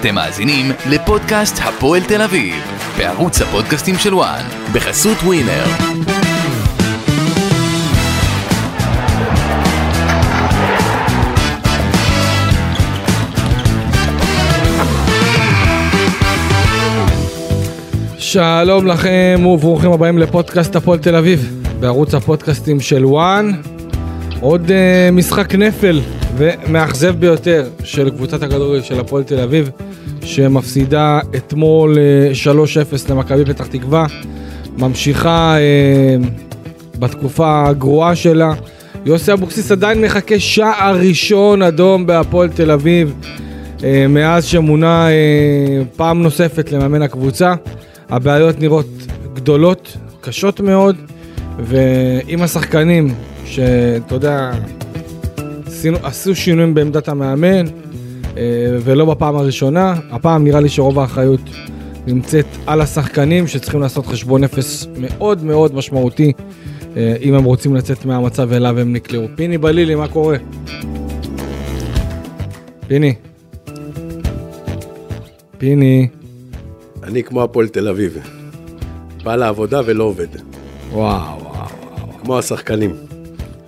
אתם מאזינים לפודקאסט הפועל תל אביב, בערוץ הפודקאסטים של וואן, בחסות ווינר. שלום לכם וברוכים הבאים לפודקאסט הפועל תל אביב, בערוץ הפודקאסטים של וואן. עוד uh, משחק נפל ומאכזב ביותר של קבוצת הכדורגל של הפועל תל אביב, שמפסידה אתמול uh, 3-0 למכבי פתח תקווה, ממשיכה uh, בתקופה הגרועה שלה. יוסי אבוקסיס עדיין מחכה שער ראשון אדום בהפועל תל אביב, uh, מאז שמונה פעם נוספת למאמן הקבוצה. הבעיות נראות גדולות, קשות מאוד, ועם השחקנים, שאתה יודע, עשו שינויים בעמדת המאמן, אה, ולא בפעם הראשונה, הפעם נראה לי שרוב האחריות נמצאת על השחקנים, שצריכים לעשות חשבון נפש מאוד מאוד משמעותי, אה, אם הם רוצים לצאת מהמצב אליו הם נקלעו. פיני בלילי, מה קורה? פיני. פיני. אני כמו הפועל תל אביב. בא לעבודה ולא עובד. וואו, וואו, וואו. כמו השחקנים.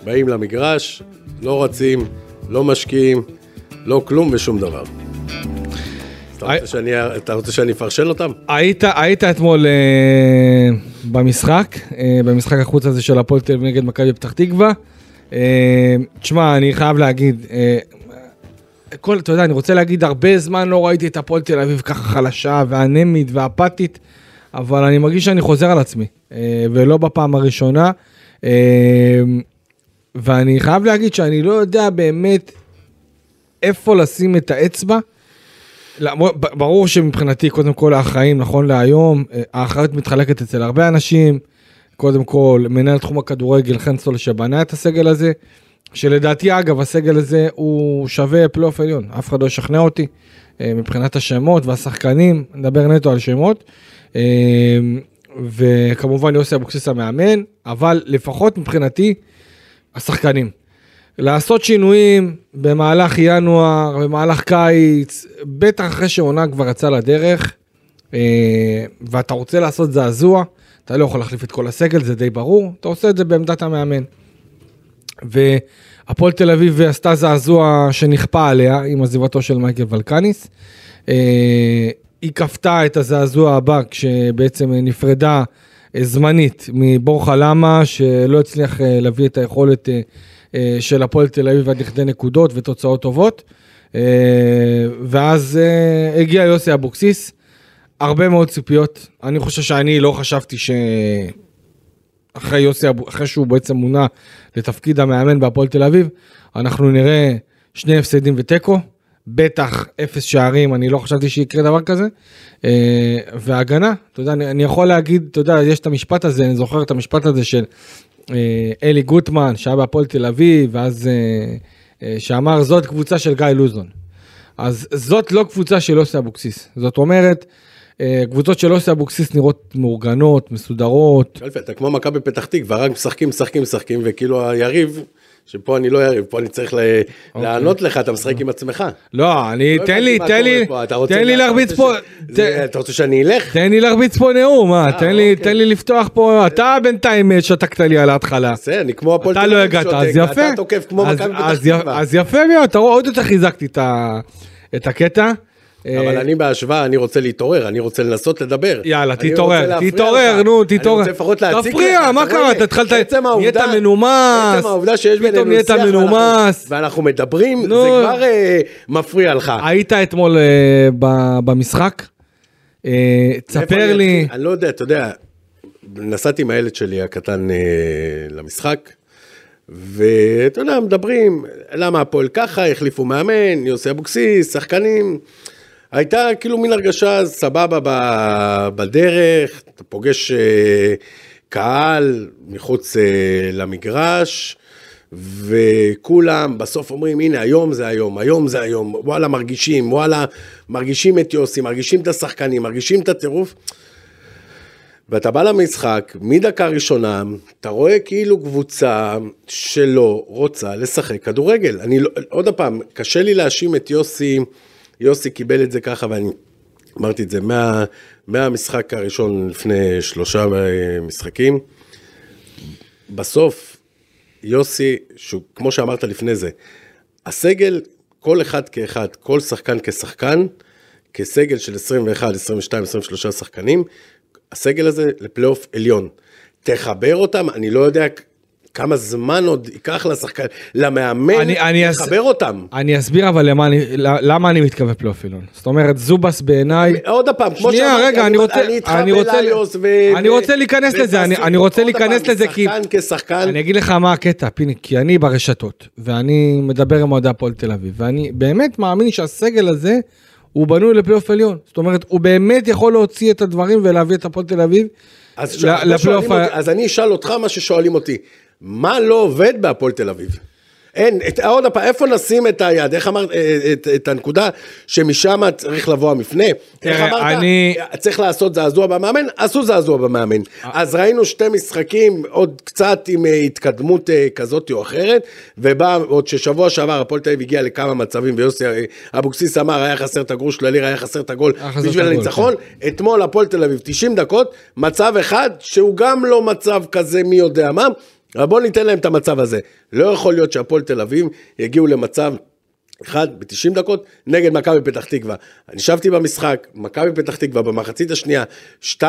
באים למגרש, לא רצים, לא משקיעים, לא כלום ושום דבר. אתה רוצה שאני, אתה רוצה שאני אפרשן אותם? היית, היית אתמול אה, במשחק, אה, במשחק החוץ הזה של הפועל תל אביב נגד מכבי פתח תקווה. אה, תשמע, אני חייב להגיד, אה, כל, אתה יודע, אני רוצה להגיד, הרבה זמן לא ראיתי את הפועל תל אביב ככה חלשה ואנמית ואפתית, אבל אני מרגיש שאני חוזר על עצמי, אה, ולא בפעם הראשונה. אה, ואני חייב להגיד שאני לא יודע באמת איפה לשים את האצבע. ברור שמבחינתי, קודם כל, האחראים, נכון להיום, אה, האחריות מתחלקת אצל הרבה אנשים. קודם כל, מנהל תחום הכדורגל, חן סול, שבנה את הסגל הזה, שלדעתי, אגב, הסגל הזה הוא שווה פלייאוף עליון, אף אחד לא ישכנע אותי אה, מבחינת השמות והשחקנים, נדבר נטו על שמות. אה, וכמובן יוסי אבוקסיס המאמן, אבל לפחות מבחינתי, השחקנים. לעשות שינויים במהלך ינואר, במהלך קיץ, בטח אחרי שעונה כבר יצאה לדרך, אה, ואתה רוצה לעשות זעזוע, אתה לא יכול להחליף את כל הסגל, זה די ברור, אתה עושה את זה בעמדת המאמן. והפועל תל אביב עשתה זעזוע שנכפה עליה עם עזיבתו של מייקל ולקניס. אה, היא כפתה את הזעזוע הבא כשבעצם נפרדה אה, זמנית מבורחה למה שלא הצליח להביא את היכולת של הפועל תל אביב עד לכדי נקודות ותוצאות טובות. אה, ואז אה, הגיע יוסי אבוקסיס, הרבה מאוד ציפיות. אני חושב שאני לא חשבתי ש... אחרי יוסי, אחרי שהוא בעצם מונה לתפקיד המאמן בהפועל תל אביב, אנחנו נראה שני הפסדים ותיקו, בטח אפס שערים, אני לא חשבתי שיקרה דבר כזה, אה, והגנה, אתה יודע, אני, יכול להגיד, אתה יודע, יש את המשפט הזה, אני זוכר את המשפט הזה של אה, אלי גוטמן, שהיה בהפועל תל אביב, ואז אה, אה, שאמר, זאת קבוצה של גיא לוזון. אז זאת לא קבוצה של יוסי אבוקסיס, זאת אומרת, אה, קבוצות של יוסי אבוקסיס נראות מאורגנות, מסודרות, אתה כמו מכבי פתח תקווה, רק משחקים, משחקים, משחקים, וכאילו היריב, שפה אני לא יריב, פה אני צריך אוקיי. לענות לך, אתה משחק עם עצמך. לא, אני, לא תן לי, תן לי, אתה תן לי אתה להרביץ פה, אתה רוצה שאני אלך? תן לי להרביץ פה נאום, מה, תן לי, אוקיי. תן לי לפתוח פה, אתה בינתיים אה, שתקת לי על ההתחלה. בסדר, אני כמו הפועל אתה לא הגעת, אז יפה. ואתה תוקף כמו מכבי פתח תקווה. אז יפה מאוד, אתה רואה, עוד יותר חיזקתי את הקטע. אבל אה, אני בהשוואה, אני רוצה להתעורר, אני רוצה לנסות לדבר. יאללה, אני תתעורר, תתעורר. נו, אני תתעורר. רוצה לפחות להציג לך. תפריע, מה קרה? אתה התחלת, נהיית מנומס. עצם העובדה שיש פתאום בינינו נהיית שיח ואנחנו- מנומס. ואנחנו מדברים, זה. כבר אה, מפריע לך. היית אתמול אה, במשחק? תספר אני לי? אני לא יודע, אתה יודע, נסעתי עם הילד שלי הקטן למשחק, ואתה יודע, מדברים, למה הפועל ככה, החליפו מאמן, יוסי אבוקסיס, שחקנים. הייתה כאילו מין הרגשה סבבה בדרך, אתה פוגש אה, קהל מחוץ אה, למגרש, וכולם בסוף אומרים, הנה, היום זה היום, היום זה היום, וואלה, מרגישים, וואלה, מרגישים את יוסי, מרגישים את השחקנים, מרגישים את הטירוף. ואתה בא למשחק, מדקה ראשונה, אתה רואה כאילו קבוצה שלא רוצה לשחק כדורגל. אני לא, עוד פעם, קשה לי להאשים את יוסי, יוסי קיבל את זה ככה, ואני אמרתי את זה מה, מהמשחק הראשון לפני שלושה משחקים. בסוף, יוסי, שהוא, כמו שאמרת לפני זה, הסגל, כל אחד כאחד, כל שחקן כשחקן, כסגל של 21, 22, 23 שחקנים, הסגל הזה לפלייאוף עליון. תחבר אותם, אני לא יודע כמה זמן עוד ייקח לשחקן, למאמן, אני- אני אס- לחבר אותם. אני אסביר אבל למה אני, למה אני מתכוון פלייאוף עליון. זאת אומרת, זובס בעיניי... עוד פעם, כמו שנייה, שאמרתי, רגע, אני רוצה- אני רוצה- ו... אני רוצה להיכנס לזה, אני- אני רוצה להיכנס לזה כי- שחקן כשחקן, אני אגיד לך מה הקטע, פיני, כי אני ברשתות, ואני מדבר עם אוהדי הפועל תל אביב, ואני באמת מאמין שהסגל הזה, הוא בנוי לפלייאוף עליון. זאת אומרת, הוא באמת יכול להוציא את הדברים ולהביא את הפועל תל אביב לפלייאוף ה- אז אני אשאל אותך מה ששואלים אותי, מה לא עובד בהפועל תל אביב? אין, את, עוד פעם, איפה נשים את היד? איך אמרת, אה, את, את הנקודה שמשם צריך לבוא המפנה? איך תראה, אמרת, אני- צריך לעשות זעזוע במאמן? עשו זעזוע במאמן. אז ראינו שתי משחקים, עוד קצת עם אה, התקדמות אה, כזאת או אחרת, ובא, עוד ששבוע שעבר הפועל תל אביב הגיע לכמה מצבים, ויוסי אה, אבוקסיס אמר, היה חסר את הגרוש לליר, היה חסר את הגול את בשביל הניצחון. אתמול הפועל תל אביב 90 דקות, מצב אחד שהוא גם לא מצב כזה מי יודע מה, אבל בואו ניתן להם את המצב הזה. לא יכול להיות שהפועל תל אביב יגיעו למצב אחד ב-90 דקות נגד מכבי פתח תקווה. אני ישבתי במשחק, מכבי פתח תקווה במחצית השנייה, 2-0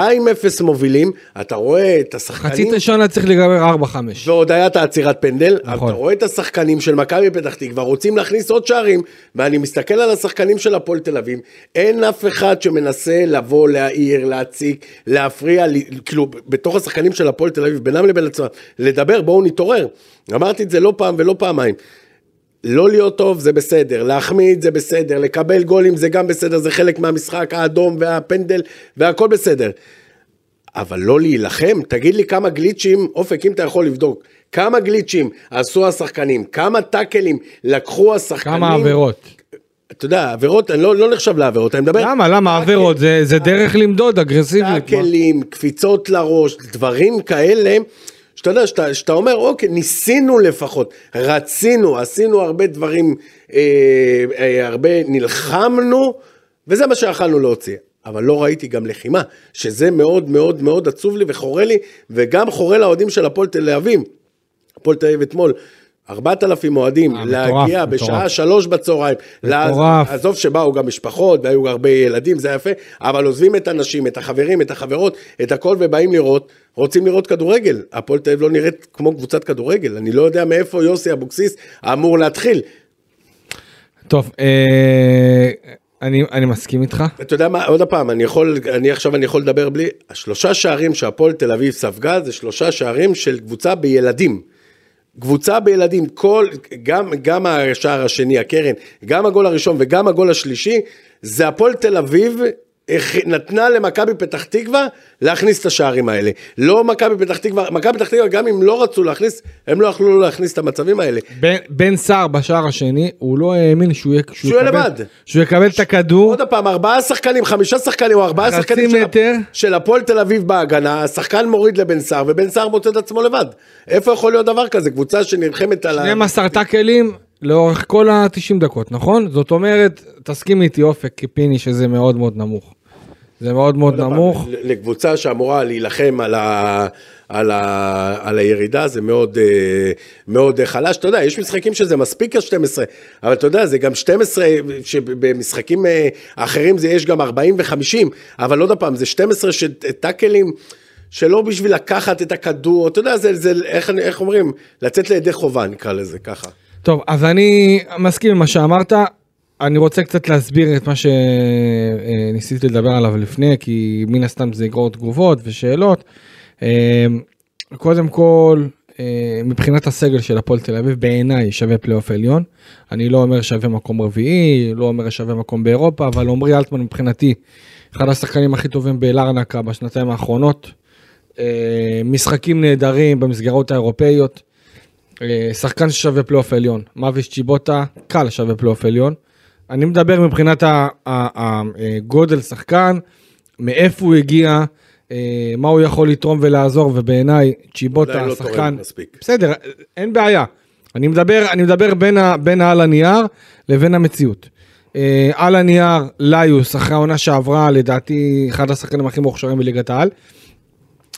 מובילים, אתה רואה את השחקנים... חצית ראשונה צריך להיגמר 4-5. ועוד היה את העצירת פנדל, נכון. אתה רואה את השחקנים של מכבי פתח תקווה רוצים להכניס עוד שערים, ואני מסתכל על השחקנים של הפועל תל אביב, אין אף אחד שמנסה לבוא, להעיר, להציק, להפריע, כאילו, בתוך השחקנים של הפועל תל אביב, בינם לבין עצמם, לדבר, בואו נתעורר. אמרתי את זה לא פעם ולא פעמיים. לא להיות טוב זה בסדר, להחמיד זה בסדר, לקבל גולים זה גם בסדר, זה חלק מהמשחק, האדום והפנדל והכל בסדר. אבל לא להילחם, תגיד לי כמה גליצ'ים, אופק, אם אתה יכול לבדוק, כמה גליצ'ים עשו השחקנים, כמה טאקלים לקחו השחקנים. כמה עבירות. אתה יודע, עבירות, אני לא, לא נחשב לעבירות, אני מדבר... למה? למה עבירות? זה זה דרך למדוד אגרסיביות. טאקלים, קפיצות לראש, דברים כאלה, שאתה יודע, שאתה, שאתה אומר, אוקיי, ניסינו לפחות, רצינו, עשינו הרבה דברים, אה, אה, הרבה נלחמנו, וזה מה שיכלנו להוציא. אבל לא ראיתי גם לחימה, שזה מאוד מאוד מאוד עצוב לי וחורה לי, וגם חורה לאוהדים של הפועל תל אביב. הפועל תל אביב אתמול, 4,000 אוהדים, אה, להגיע מטורף, בשעה מטורף. שלוש בצהריים, מטורף. עזוב שבאו גם משפחות והיו הרבה ילדים, זה יפה, אבל עוזבים את הנשים, את החברים, את החברות, את הכל ובאים לראות, רוצים לראות כדורגל. הפועל תל אביב לא נראית כמו קבוצת כדורגל, אני לא יודע מאיפה יוסי אבוקסיס אמור להתחיל. טוב, אה, אני אני מסכים איתך. אתה יודע מה, עוד פעם, אני יכול, אני עכשיו אני יכול לדבר בלי, השלושה שערים שהפועל תל אביב ספגה זה שלושה שערים של קבוצה בילדים. קבוצה בילדים, כל, גם, גם השער השני, הקרן, גם הגול הראשון וגם הגול השלישי, זה הפועל תל אביב נתנה למכבי פתח תקווה להכניס את השערים האלה. לא מכבי פתח תקווה, מכבי פתח תקווה גם אם לא רצו להכניס, הם לא יכלו להכניס את המצבים האלה. בן- בן סער בשער השני, הוא לא האמין שהוא שהוא יהיה יקבל- לבד. שהוא יקבל את הכדור. עוד פעם, ארבעה שחקנים, חמישה שחקנים או ארבעה שחקנים מטר. של הפועל תל אביב בהגנה, השחקן מוריד לבן סער ובן סער מוצא את עצמו לבד. איפה יכול להיות דבר כזה? קבוצה שנלחמת על ה... 12 טאקלים לאורך כל ה-90 דקות, נכון? זאת אומרת, תסכים איתי אופק פיני שזה מאוד מאוד נמוך. זה מאוד מאוד נמוך. ל- לקבוצה שאמורה להילחם על, ה, על, ה, על הירידה זה מאוד, אה, מאוד חלש. אתה יודע, יש משחקים שזה מספיק ה-12, אבל אתה יודע, זה גם 12, שבמשחקים אה, אחרים זה יש גם 40 ו-50, אבל עוד פעם, זה 12 של טאקלים. שלא בשביל לקחת את הכדור, אתה יודע, זה, זה איך, איך אומרים, לצאת לידי חובה, נקרא לזה ככה. טוב, אז אני מסכים עם מה שאמרת. אני רוצה קצת להסביר את מה שניסיתי לדבר עליו לפני, כי מן הסתם זה יגרור תגובות ושאלות. אה, קודם כל, אה, מבחינת הסגל של הפועל תל אביב, בעיניי שווה פלייאוף עליון. אני לא אומר שווה מקום רביעי, לא אומר שווה מקום באירופה, אבל עמרי אלטמן מבחינתי, אחד השחקנים הכי טובים בליגה בשנתיים האחרונות. אה, משחקים נהדרים במסגרות האירופאיות. שחקן ששווה פלייאוף עליון, מאביס צ'יבוטה, קל שווה פלייאוף עליון. אני מדבר מבחינת הגודל שחקן, מאיפה הוא הגיע, אה, מה הוא יכול לתרום ולעזור, ובעיניי צ'יבוטה לא שחקן, תורם מספיק. בסדר, אין בעיה. אני מדבר, אני מדבר בין, ה, בין העל הנייר לבין המציאות. אה, על הנייר, ליוס, אחרי העונה שעברה, לדעתי, אחד השחקנים הכי מוכשרים בליגת העל.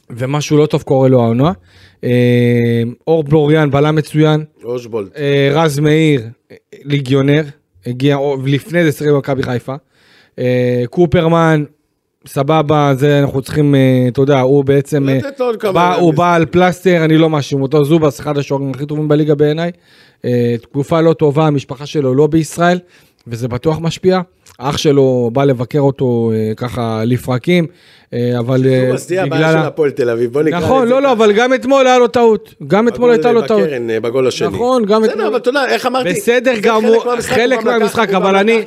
ומשהו לא טוב קורה לו העונה. אה, אור בלוריאן, בלם מצוין. אושבולט. אה, רז מאיר, אה, ליגיונר, הגיע לפני זה שיחק במכבי חיפה. אה, קופרמן, סבבה, זה אנחנו צריכים, אה, אתה יודע, הוא בעצם, אה, בא- הוא. בא על פלסטר, אני לא מאשים אותו, זובס, אחד השוערים הכי טובים בליגה בעיניי. תקופה לא טובה, המשפחה שלו לא בישראל, וזה בטוח משפיע. אח שלו בא לבקר אותו אה, ככה לפרקים, אה, אבל אה, זובס תהיה הבעיה של הפועל תל אביב, בוא נקרא נכון, לא, לא. אבל גם אתמול היה לו טעות. גם אתמול הייתה לו טעות. בגול השני. נכון, גם בסדר, אתמול. אבל אתה יודע, איך אמרתי? בסדר גמור, חלק הוא מהמשחק, הוא אבל אני,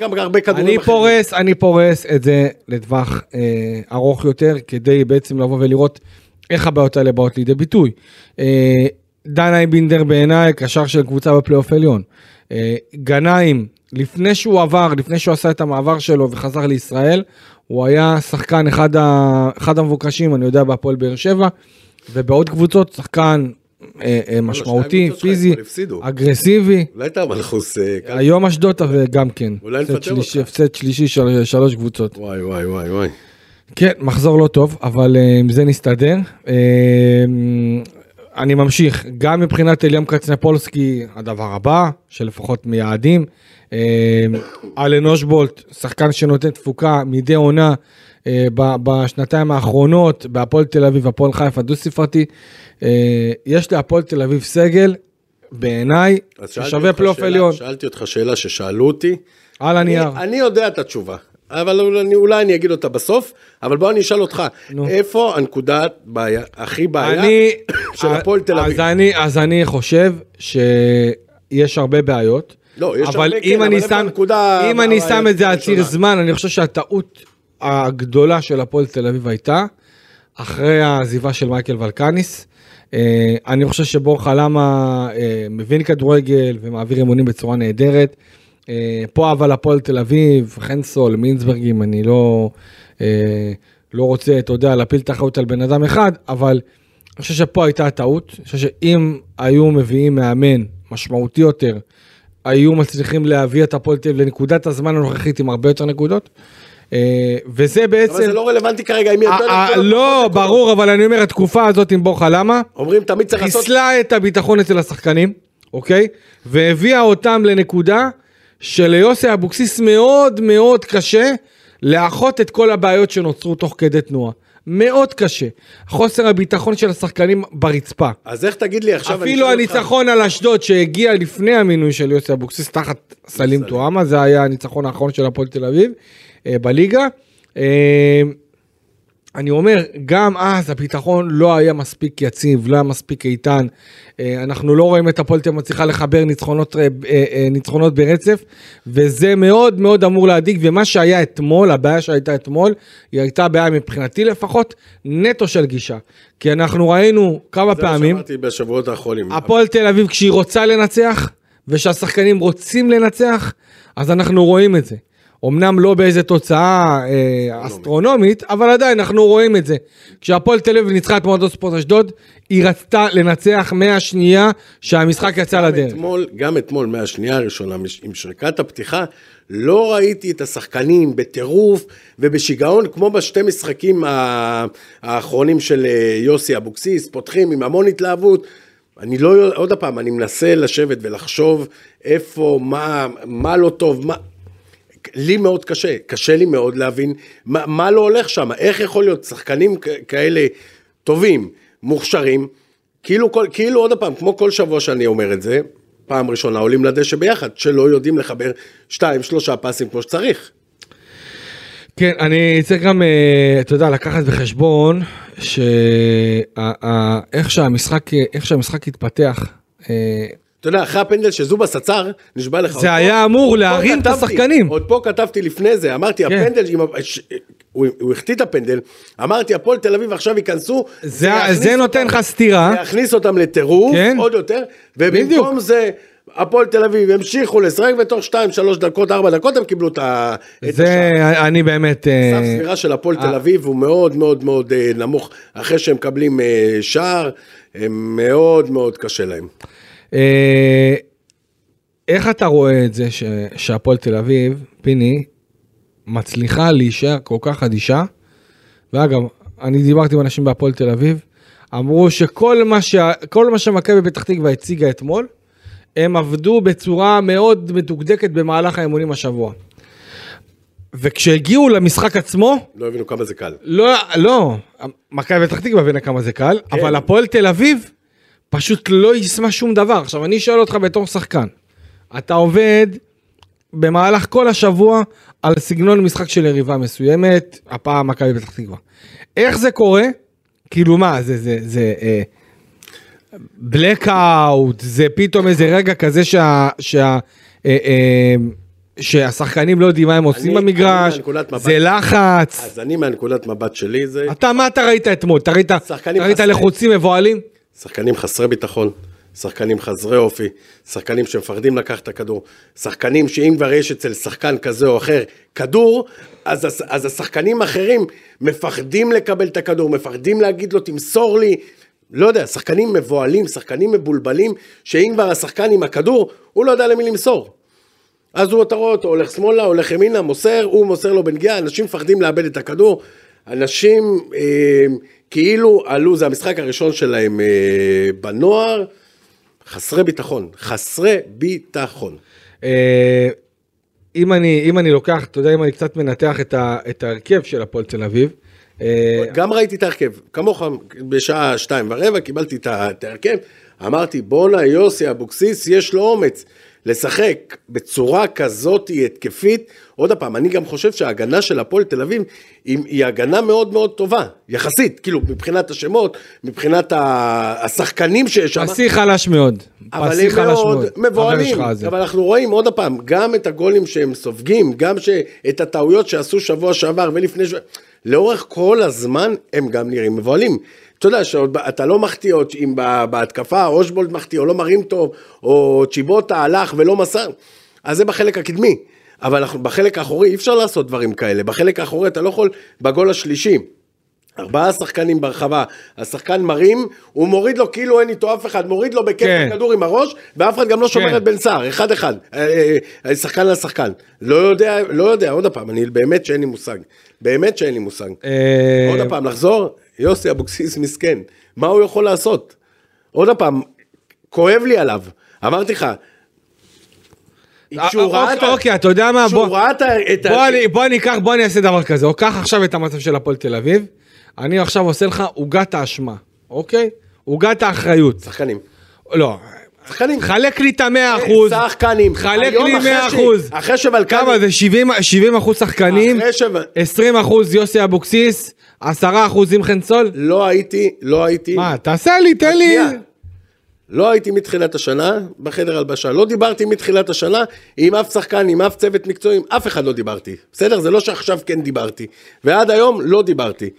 אני. פורס, אני פורס את זה לטווח ארוך יותר, כדי בעצם לבוא ולראות איך הבעיות האלה באות לידי ביטוי. דן אייבינדר בעיניי, קשר של קבוצה בפלייאוף עליון. גנאים, לפני שהוא עבר, לפני שהוא עשה את המעבר שלו וחזר לישראל, הוא היה שחקן אחד, ה, אחד המבוקשים, אני יודע, בהפועל באר שבע, ובעוד קבוצות, שחקן אה, אה, משמעותי, הקבוצות שלך פיזי. אגרסיבי. אולי אתה מלכוס... אה, כאן? היום אשדוד גם כן. אולי נפטר אותך. הפסד שלישי של שלוש קבוצות. וואי וואי וואי וואי. כן, מחזור לא טוב, אבל אה, עם זה נסתדר. אה, אני ממשיך, גם מבחינת אליאם קצנפולסקי, הדבר הבא, שלפחות מייעדים. אה, אלן אושבולט, שחקן שנותן תפוקה מדי עונה אה, בשנתיים האחרונות, בהפועל תל אביב, הפועל חיפה דו ספרתי. אה, יש להפועל תל אביב סגל, בעיניי, ששווה פלייאוף עליון, שאלתי אותך שאלה ששאלו אותי. על הנייר. אני, אני יודע את התשובה, אבל אולי אני, אולי אני אגיד אותה בסוף, אבל בוא אני אשאל אותך, נו. איפה הנקודת בעיה, הכי בעיה אני, של הפועל תל אביב? אז אני, אז אני חושב שיש הרבה בעיות. לא, יש אבל הרבה, אם כן, אני אבל שם, הנקודה אם אני שם את זה על ציר? זמן, אני חושב שהטעות הגדולה של הפועל תל אביב הייתה אחרי העזיבה של מייקל ולקניס. אה, אני חושב שבורחה למה אה, מבין כדורגל ומעביר אימונים בצורה נהדרת. אה, פה אבל הפועל תל אביב, חנסול, מינסברגים, אני לא, לא רוצה, אתה יודע, להפיל את האחריות על בן אדם אחד, אבל אני חושב שפה הייתה הטעות. אני חושב שאם היו מביאים מאמן משמעותי יותר, היו מצליחים להביא את הפועל תל אביב לנקודת הזמן הנוכחית עם הרבה יותר נקודות. אה, וזה בעצם... אבל זה לא רלוונטי כרגע, אם יותר אה, אה, לא. ברור, אבל אני אומר, התקופה הזאת עם בורחה למה? אומרים תמיד צריך לעשות, חיסלה את הביטחון אצל השחקנים, אוקיי? והביאה אותם לנקודה שליוסי אבוקסיס מאוד מאוד קשה לאחות את כל הבעיות שנוצרו תוך כדי תנועה. מאוד קשה. חוסר הביטחון של השחקנים ברצפה. אז איך תגיד לי עכשיו, אפילו שואל אותך- הניצחון על אשדוד שהגיע לפני המינוי של יוסי אבוקסיס תחת סלים טועמה, זה היה הניצחון האחרון של הפועל תל אביב אה, בליגה. אני אומר, גם אז הביטחון לא היה מספיק יציב, לא היה מספיק איתן. אה, אנחנו לא רואים את הפועל תל אביב מצליחה לחבר ניצחונות, אה, אה, ניצחונות ברצף, וזה מאוד מאוד אמור להדאיג, ומה שהיה אתמול, הבעיה שהייתה אתמול, היא הייתה בעיה מבחינתי לפחות, נטו של גישה. כי אנחנו ראינו כמה זה מה פעמים, שאמרתי בשבועות האחרונים. הפועל תל אביב כשהיא רוצה לנצח, ושהשחקנים רוצים לנצח, אז אנחנו רואים את זה. אמנם לא באיזה תוצאה אה, אסטרונומית, אבל עדיין אנחנו רואים את זה. כשהפועל תל אביב ניצחה את מועדון ספורט אשדוד, היא רצתה לנצח מהשנייה שהמשחק יצא לדרך. אתמול, גם אתמול מהשנייה הראשונה, עם שריקת הפתיחה, לא ראיתי את השחקנים בטירוף ובשיגעון, כמו בשתי משחקים האחרונים של אה, יוסי אבוקסיס, פותחים עם המון התלהבות. אני לא, עוד פעם, אני מנסה לשבת ולחשוב איפה, מה, מה לא טוב, מה... לי מאוד קשה, קשה לי מאוד להבין מה, מה לא הולך שם, איך יכול להיות שחקנים כאלה טובים, מוכשרים, כאילו, כל, כאילו עוד פעם, כמו כל שבוע שאני אומר את זה, פעם ראשונה עולים לדשא ביחד, שלא יודעים לחבר שתיים, שלושה פסים כמו שצריך. כן, אני צריך גם, אה, אתה יודע, לקחת בחשבון שאיך שהמשחק, שהמשחק התפתח, אה, אתה יודע, אחרי הפנדל שזובס עצר, נשבע לך. זה פה- היה אמור פה להרים את השחקנים. עוד פה כתבתי לפני זה, אמרתי, כן. הפנדל, ש- הוא הוא החטיא את הפנדל, אמרתי, הפועל תל אביב עכשיו ייכנסו, זה- זה נותן לך סטירה. זה יכניס אותם לטירוף, כן. עוד יותר, בדיוק. ובמקום זה, הפועל תל אביב המשיכו לשחק, ותוך 2, 3 דקות, 4 דקות הם קיבלו את ה- את זה השער. אני באמת, אה, סף ספירה של הפועל. תל אביב הוא מאוד מאוד מאוד אה, נמוך, אחרי שהם מקבלים אה, שער, מאוד מאוד קשה להם. אה, איך אתה רואה את זה ש- שהפועל תל אביב פיני מצליחה להישאר כל כך אדישה. ואגב, אני דיברתי עם אנשים בהפועל תל אביב, אמרו שכל מה, שמכבי פתח תקווה הציגה אתמול, הם עבדו בצורה מאוד מדוקדקת במהלך האימונים השבוע. וכשהגיעו למשחק עצמו, לא הבינו כמה זה קל. לא, לא, מכבי פתח תקווה הבינה כמה זה קל, כן. אבל הפועל תל אביב פשוט לא יישמה שום דבר. עכשיו אני שואל אותך בתור שחקן, אתה עובד במהלך כל השבוע על סגנון משחק של יריבה מסוימת, הפעם מכבי פתח תקווה. איך זה קורה? כאילו מה, זה, זה, זה, אה, בלקאוט, זה פתאום איזה רגע כזה שה, שה, אה, אה, שהשחקנים לא יודעים מה הם עושים אני- במגרש, אני מבט- זה לחץ. אז אני מהנקודת מבט שלי זה אתה, מה אתה ראית אתמול? אתה ראית, אתה ראית לחוצים מבוהלים? שחקנים חסרי ביטחון, שחקנים חסרי אופי, שחקנים שמפחדים לקחת את הכדור, שחקנים שאם כבר יש אצל שחקן כזה או אחר כדור, אז, אז השחקנים האחרים מפחדים לקבל את הכדור, מפחדים להגיד לו תמסור לי, לא יודע, שחקנים מבוהלים, שחקנים מבולבלים, שאם כבר השחקן עם הכדור, הוא לא יודע למי למסור. אז הוא, אתה רואה אותו, הולך שמאלה, הולך ימינה, מוסר, הוא מוסר לו בנגיעה, אנשים מפחדים לאבד את הכדור, אנשים אה, כאילו עלו, זה המשחק הראשון שלהם אה, בנוער, חסרי ביטחון, חסרי ביטחון. אה, אם אני, אם אני לוקח, אתה יודע, אם אני קצת מנתח את, ה, את ההרכב של הפועל תל אביב, אה, גם ראיתי את ההרכב, כמוך, בשעה שתיים ורבע קיבלתי את ההרכב, אמרתי בואנה יוסי אבוקסיס יש לו אומץ לשחק בצורה כזאת התקפית, עוד פעם, אני גם חושב שההגנה של הפועל תל אביב היא, הגנה מאוד מאוד טובה, יחסית, כאילו מבחינת השמות, מבחינת השחקנים שיש שם. פסי חלש מאוד. אבל הם מאוד מבוהלים. אבל אנחנו רואים עוד פעם, גם את הגולים שהם סופגים, גם. את הטעויות שעשו שבוע שעבר ולפני שבוע, לאורך כל הזמן הם גם נראים מבוהלים. אתה יודע שאתה לא מחטיא עוד אם בהתקפה אושבולד מחטיא או לא מרים טוב, או צ'יבוטה הלך ולא מסר, אז זה בחלק הקדמי. אבל בחלק האחורי אי אפשר לעשות דברים כאלה, בחלק האחורי אתה לא יכול, בגול השלישי, ארבעה שחקנים ברחבה, השחקן מרים, הוא מוריד לו כאילו אין איתו אף אחד, מוריד לו בכיף כן. את הכדור עם הראש, ואף אחד גם לא שומר כן. את בן סער, אחד אחד, אה, אה, אה, שחקן על שחקן. לא יודע, לא יודע, עוד פעם, אני באמת שאין לי מושג, באמת שאין לי מושג. עוד פעם, לחזור, יוסי אבוקסיס מסכן, מה הוא יכול לעשות? עוד פעם, כואב לי עליו, אמרתי לך, כשהוא ראה את ה- אוקיי, אתה יודע מה? כשהוא בוא- ראה את ה- את ה... בוא אני, אקח, בוא אני אעשה דבר כזה, או קח עכשיו את המצב של הפועל תל אביב, אני עכשיו עושה לך עוגת האשמה, אוקיי? עוגת האחריות. שחקנים. לא, שחקנים. חלק לי את המאה אחוז, שחקנים. חלק לי מאה אחוז. אחרי שוולקני... כמה זה 70 70 אחוז שחקנים, אחרי ש... 20 אחוז יוסי אבוקסיס, 10 אחוזים חן סול? לא הייתי, לא הייתי... מה, תעשה לי, תן לי. לא הייתי מתחילת השנה בחדר הלבשה, לא דיברתי מתחילת השנה עם אף שחקן, עם אף צוות מקצועי, עם אף אחד לא דיברתי, בסדר? זה לא שעכשיו כן דיברתי, ועד היום לא דיברתי.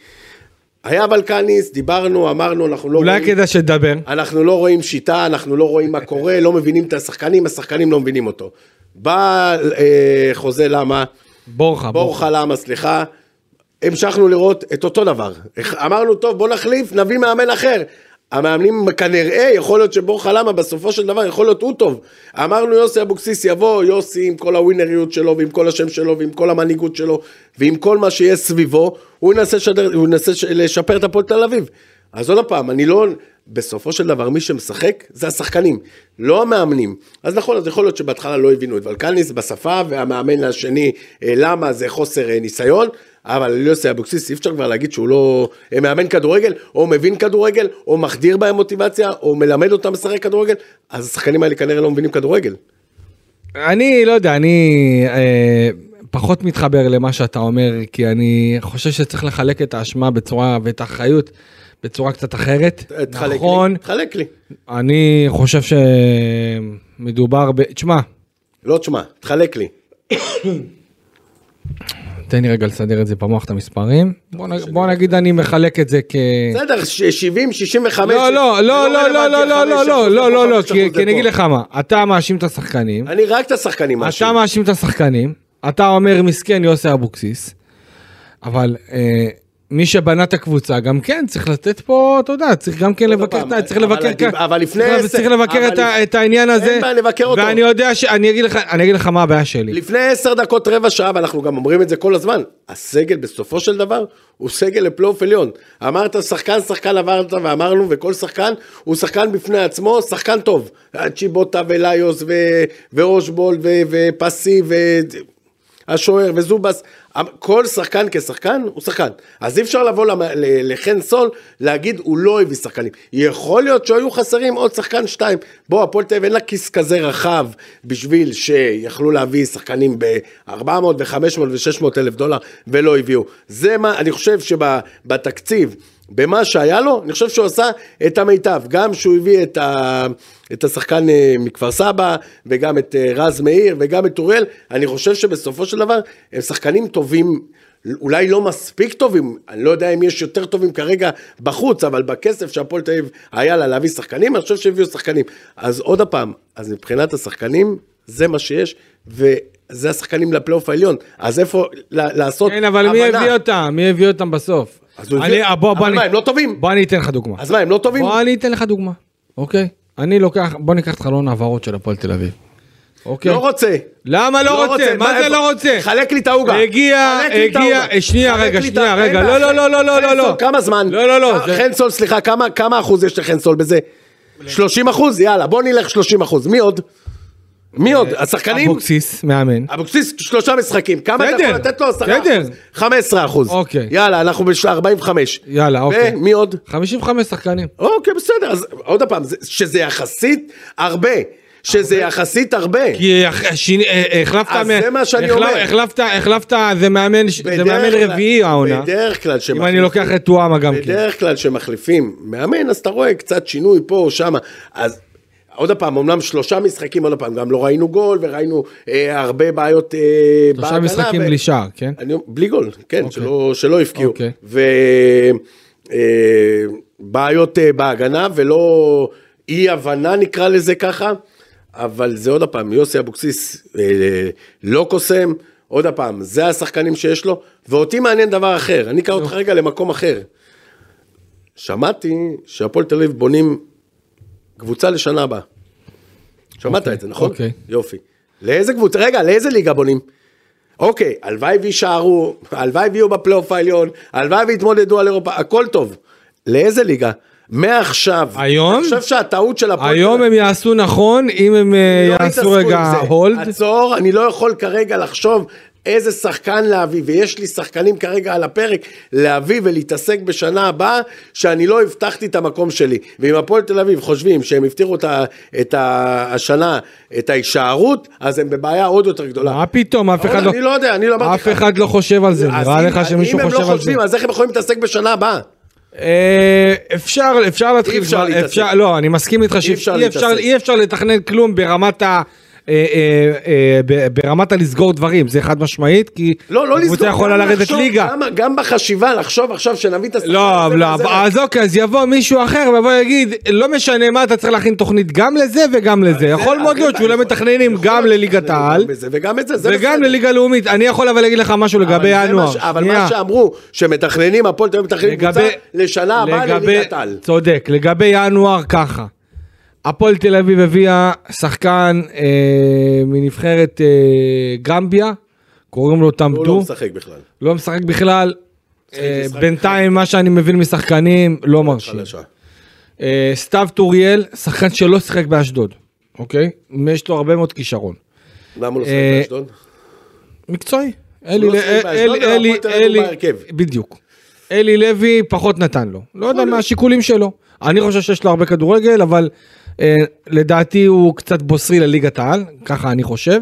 היה ולקניס, דיברנו, אמרנו, אנחנו לא אולי רואים, כדאי שתדבר. אנחנו לא רואים שיטה, אנחנו לא רואים מה קורה, לא מבינים את השחקנים, השחקנים לא מבינים אותו. בא אה, חוזה למה, בורחה, בורחה. בורחה למה, סליחה, המשכנו לראות את אותו דבר. אמרנו, טוב, בוא נחליף, נביא מאמן אחר. המאמנים כנראה, יכול להיות שבורחה למה, בסופו של דבר יכול להיות הוא טוב. אמרנו יוסי אבוקסיס יבוא, יוסי עם כל הווינריות שלו, ועם כל השם שלו, ועם כל המנהיגות שלו, ועם כל מה שיש סביבו, הוא ינסה, לשדר, הוא ינסה לשפר את הפועל תל אביב. אז עוד פעם, אני לא... בסופו של דבר, מי שמשחק זה השחקנים, לא המאמנים. אז נכון, אז יכול להיות שבהתחלה לא הבינו את ולקניס בשפה, והמאמן השני, אה, למה זה חוסר אה, ניסיון, אבל ליוסי אבוקסיס אי אפשר כבר להגיד שהוא לא אה, מאמן כדורגל, או מבין כדורגל, או מחדיר בהם מוטיבציה, או מלמד אותם לשחק כדורגל, אז השחקנים האלה כנראה לא מבינים כדורגל. אני לא יודע, אני אה, פחות מתחבר למה שאתה אומר, כי אני חושב שצריך לחלק את האשמה בצורה, ואת האחריות בצורה קצת אחרת. תחלק נכון, לי, תחלק לי. אני חושב שמדובר ב... תשמע, לא תשמע, תחלק לי. תן לי רגע לסדר את זה במוח את המספרים. בוא, נגיד אני מחלק את זה כ... בסדר, ש- 70, 65. לא, לא, לא, לא, לא, לא, לא, לא, לא, לא, לא, לא, כי כי כי אני אגיד לך מה, אתה מאשים את השחקנים, אני רק את השחקנים מאשים. אתה מאשים את השחקנים, אתה אומר מסכן יוסי אבוקסיס, אבל אה, מי שבנה את הקבוצה, גם כן, צריך לתת פה, אתה יודע, צריך גם כן לבקר, פעם, צריך לבקר, הדיב-. אבל לפני צריך- עשר- צריך לבקר את אבל לפ- את העניין הזה, אין בעיה לבקר אותו. ואני יודע ש... אני אגיד לך, אני אגיד לך, מה הבעיה שלי. לפני עשר דקות, רבע שעה, ואנחנו גם אומרים את זה כל הזמן, הסגל בסופו של דבר הוא סגל לפלייאוף עליון. אמרת שחקן, שחקן עברת ואמרנו, וכל שחקן הוא שחקן בפני עצמו, שחקן טוב. צ'יבוטה וליוס ו- ואושבולד ו- ופסי והשוער וזובס, כל שחקן כשחקן הוא שחקן. אז אי אפשר לבוא לחן סול, להגיד הוא לא הביא שחקנים. יכול להיות שהיו חסרים עוד שחקן שתיים. בוא, הפועל תל אביב אין לה כיס כזה רחב בשביל שיכלו להביא שחקנים ב-400 ו-500 ו-600 אלף דולר ולא הביאו. זה מה, אני חושב שבתקציב, במה שהיה לו, אני חושב שהוא עשה את המיטב. גם שהוא הביא את, ה, את השחקן אה, מכפר סבא, וגם את אה, רז מאיר, וגם את אוריאל, אני חושב שבסופו של דבר הם שחקנים טובים. אולי לא מספיק טובים, אני לא יודע אם יש יותר טובים כרגע בחוץ, אבל בכסף שהפועל תל אביב היה לה להביא שחקנים, אני חושב שהביאו שחקנים. אז עוד פעם, אז מבחינת השחקנים, זה מה שיש, וזה השחקנים לפלייאוף העליון. אז איפה לעשות כן, אבל מי הבנה? הביא אותם? מי הביא אותם בסוף? אני- בוא, בוא, אבל אני- מה, הם לא טובים? בוא אני אתן לך דוגמה. אז מה, הם לא טובים? בוא אני אתן לך דוגמה, אוקיי? אני לוקח, בוא ניקח את חלון העברות של הפועל תל אביב. אוקיי? לא רוצה. למה לא רוצה? מה זה? לא רוצה? חלק לי את העוגה. הגיע, הגיע. שנייה, רגע, שנייה, רגע, לא. לא, לא, לא, לא, חן לא. סול, כמה זמן? לא, לא, לא, זה- חן סול, סליחה, כמה- אחוז יש לחן סול בזה? 30 אחוז? יאללה, בוא נלך 30 אחוז. מי עוד? מי עוד? השחקנים? אבוקסיס, מאמן. אבוקסיס שלושה משחקים, כמה אתה יכול לתת לו? 10 בסדר. אחוז? 15 אחוז. אוקיי. יאללה, אנחנו ב-45. יאללה, אוקיי. ומי עוד? 55 שחקנים. אוקיי, בסדר, אז עוד פעם, זה- שזה יחסית הרבה. שזה יחסית הרבה. כי שיני- אה, החלפת, אז זה מה שאני אומר. החלפת, החלפת, זה מאמן, זה מאמן רביעי העונה. בדרך כלל אם שמחליפים- אני לוקח את טואמה גם כן. בדרך כלל שמחליפים מאמן, אז אתה רואה קצת שינוי פה או שם. אז עוד פעם, אמנם שלושה משחקים, עוד פעם, גם לא ראינו גול וראינו אה, הרבה בעיות אה, שלושה בהגנה. משחקים ו- בלי שער, כן? אני, בלי גול, כן, אוקיי. שלא, שלא הפקיעו. אוקיי. ובעיות אה, בהגנה ולא אי הבנה נקרא לזה ככה, אבל זה עוד פעם, יוסי אבוקסיס אה, לא קוסם, עוד פעם, זה השחקנים שיש לו, ואותי מעניין דבר אחר, אני אקח אותך רגע למקום אחר. שמעתי שהפועל תל אביב בונים קבוצה לשנה הבאה. שמעת את זה, נכון? אוקיי. יופי. לאיזה קבוצה, רגע, לאיזה ליגה בונים? אוקיי, הלוואי ויישארו, הלוואי ויהיו בפלייאוף העליון, הלוואי ויתמודדו על אירופה, הכל טוב. לאיזה ליגה? מעכשיו. היום? אני חושב שהטעות של הפועל... היום הם יעשו נכון אם הם אה, לא יעשו רגע. הולד. עצור, אני לא יכול כרגע לחשוב איזה שחקן להביא, ויש לי שחקנים כרגע על הפרק להביא ולהתעסק בשנה הבאה, שאני לא הבטחתי את המקום שלי. ואם הפועל תל אביב חושבים שהם הבטיחו את, ה, את ה, השנה, את ההישארות, אז הם בבעיה עוד יותר גדולה. מה פתאום, אף אחד לא... אני לא יודע, אני לא אמרתי אף אחד לא חושב על זה, נראה אם- לך שמישהו אם חושב הם לא על זה. חושבים, אז איך הם יכולים להתעסק בשנה הבאה? אה, אפשר, אפשר להתחיל אי אפשר להתעסק. לא, אני מסכים איתך שאי אפשר לתכנן כלום ברמת ה... אה, אה, אה, ברמת הלסגור דברים, זה חד משמעית, כי לא, לא לסגור. יכולה לרדת ליגה. גם, בחשיבה, לחשוב עכשיו שנביא את השחקן לא, לא. אז אוקיי, אז יבוא מישהו אחר ויבוא ויגיד, לא משנה מה, אתה צריך להכין תוכנית גם לזה וגם לזה. יכול מאוד להיות שאולי מתכננים גם לליגת העל, וגם. לליגה לאומית. אני יכול אבל להגיד לך משהו לגבי ינואר. אבל. מה שאמרו, שמתכננים, הפועל תל אביב מתכננים קבוצה לשנה הבאה לליגת העל. צודק, לגבי ינואר ככה. הפועל תל אביב הביאה שחקן אה, מנבחרת אה, גמביה, קוראים לו הוא לא משחק בכלל. לא משחק בכלל. אה, בינתיים מה שאני מבין משחקנים לא מרשים. אה, סתיו טוריאל, שחקן שלא שיחק באשדוד, אוקיי? יש לו הרבה מאוד כישרון. למה הוא לא אה, משחק באשדוד? מקצועי. אלי, לא שיחק אלי, אלי, בהרכב. בדיוק. אלי לוי פחות נתן לו. לא יודע מה השיקולים שלו. אני חושב שיש לו הרבה כדורגל, אבל לדעתי הוא קצת בוסרי לליגת העל, ככה אני חושב.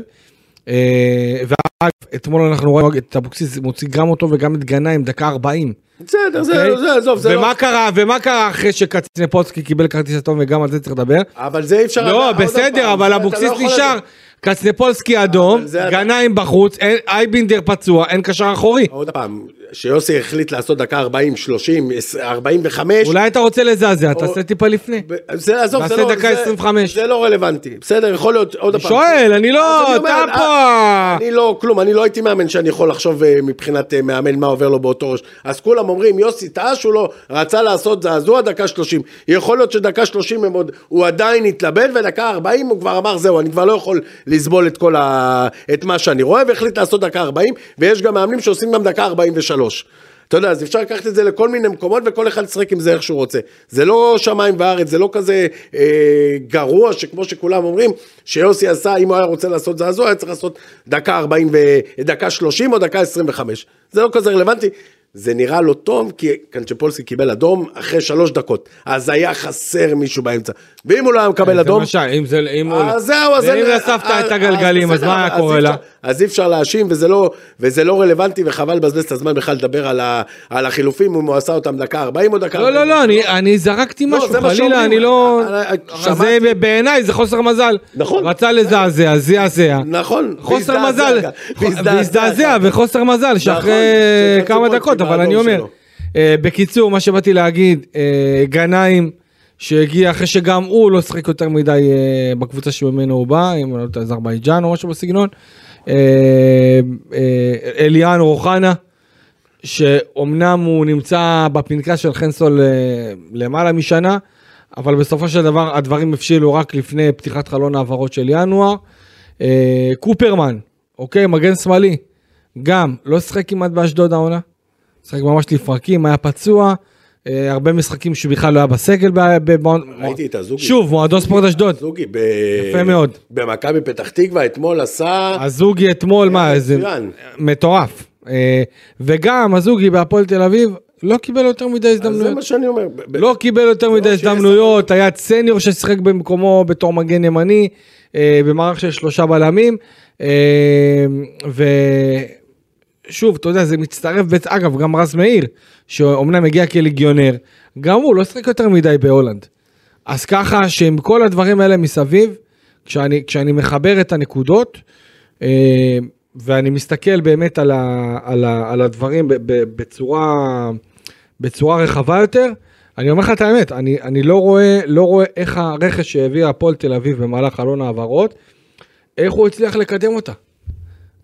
אה, ואגב, אתמול אנחנו רואים את אבוקסיס מוציא גם אותו וגם את גנאים דקה 40. בסדר, זה, אוקיי? זה, עזוב, זה לא... ומה קרה, ומה קרה אחרי שקצנפולסקי קיבל כרטיס אדום וגם על זה צריך לדבר? אבל זה אי אפשר... לא, בסדר, אבל לא אבוקסיס נשאר. קצנפולסקי אדום, גנאים בחוץ, אייבינדר פצוע, אין קשר אחורי. עוד פעם, שיוסי החליט לעשות דקה 40, 30, 45. אולי אתה רוצה לזעזע, תעשה טיפה לפני. זה, עזוב, זה לא, דקה זה- 25. זה לא רלוונטי, בסדר, יכול להיות, עוד פעם. שואל, אני לא, אתה אומר, פה. אה, אני לא, כלום, אני לא הייתי מאמן שאני יכול לחשוב אה, מבחינת אה, מאמן מה עובר לו באותו ראש. אז כולם אומרים, יוסי טעה שהוא לא רצה לעשות זעזוע דקה 30. יכול להיות שדקה 30 הם עוד, הוא עדיין התלבט, ודקה 40 הוא כבר אמר, זהו, אני כבר לא יכול לסבול את כל ה... את מה שאני רואה, והחליט לעשות דקה 40, ויש גם מאמנים שעושים גם דקה 43. אתה יודע, אז אפשר לקחת את זה לכל מיני מקומות וכל אחד ישחק עם זה איך שהוא רוצה. זה לא שמיים וארץ, זה לא כזה אה, גרוע שכמו שכולם אומרים, שיוסי עשה, אם הוא היה רוצה לעשות זעזוע, היה צריך לעשות דקה 40 ו... דקה 30 או דקה 25. זה לא כזה רלוונטי. זה נראה לא טוב, כי קנצ'פולסקי קיבל אדום אחרי שלוש דקות. אז היה חסר מישהו באמצע. ואם הוא לא היה מקבל זה אדום... מה ש- אם זה, אם הוא... אז זהו, אז... ואם נספת אז- את הגלגלים, אז מה היה קורה לה? אז אי אפשר להאשים, וזה לא, וזה לא רלוונטי, וחבל לבזבז את הזמן בכלל לדבר על, החילופים, אם הוא עשה אותם דקה 40 או דקה לא, 40. לא, לא, אני- זרקתי משהו, זה מה חלילה. אני לא... אה, אה. זה בעיניי זה חוסר מזל. נכון. רצה לזעזע, זעזע. נכון. חוסר מזל. והזדעזע. וחוסר מזל שאחרי שקצבולסקי כמה דקות, אבל אני אומר. אה, בקיצור, מה שבאתי להגיד, אה, גנאים, שהגיע אחרי שגם הוא לא שיחק יותר מדי אה, בקבוצה שממנו הוא בא, אם אני לא יודע, אזרבייג'אן או משהו בסגנון, אה, אה, אליאן אוחנה, שאומנם הוא נמצא בפנקס של חנסול למעלה משנה, אבל בסופו של דבר הדברים הבשילו רק לפני פתיחת חלון העברות של ינואר. קופרמן, אוקיי, מגן שמאלי, גם לא שיחק כמעט באשדוד העונה, שיחק ממש לפרקים, היה פצוע, אה, הרבה משחקים שבכלל לא היה בסגל. ראיתי את הזוגי. שוב, מועדון ספורט אשדוד. זוגי, ב... יפה מאוד. במכבי פתח תקווה אתמול עשה... הזוגי אתמול, מה, איזה. מטורף. אה, וגם הזוגי בהפועל תל אביב לא קיבל יותר מדי אז זה הזדמנויות. מה שאני אומר. לא קיבל יותר מדי שיש הזדמנויות, היה סניור ששיחק במקומו בתור מגן ימני, אה, במערך של שלושה בלמים, ושוב, אתה יודע, זה מצטרף, בעצ- אגב, גם רז מאיר, שאומנם הגיע כליגיונר, גם הוא לא שיחק יותר מדי בהולנד. אז ככה שעם כל הדברים האלה מסביב, כשאני, כשאני מחבר את הנקודות, אה, ואני מסתכל באמת על, ה, על, ה, על הדברים ב, ב, בצורה, בצורה רחבה יותר, אני אומר לך את האמת, אני, אני לא, רואה, לא רואה איך הרכש שהביא הפועל תל אביב במהלך חלון העברות, איך הוא הצליח לקדם אותה.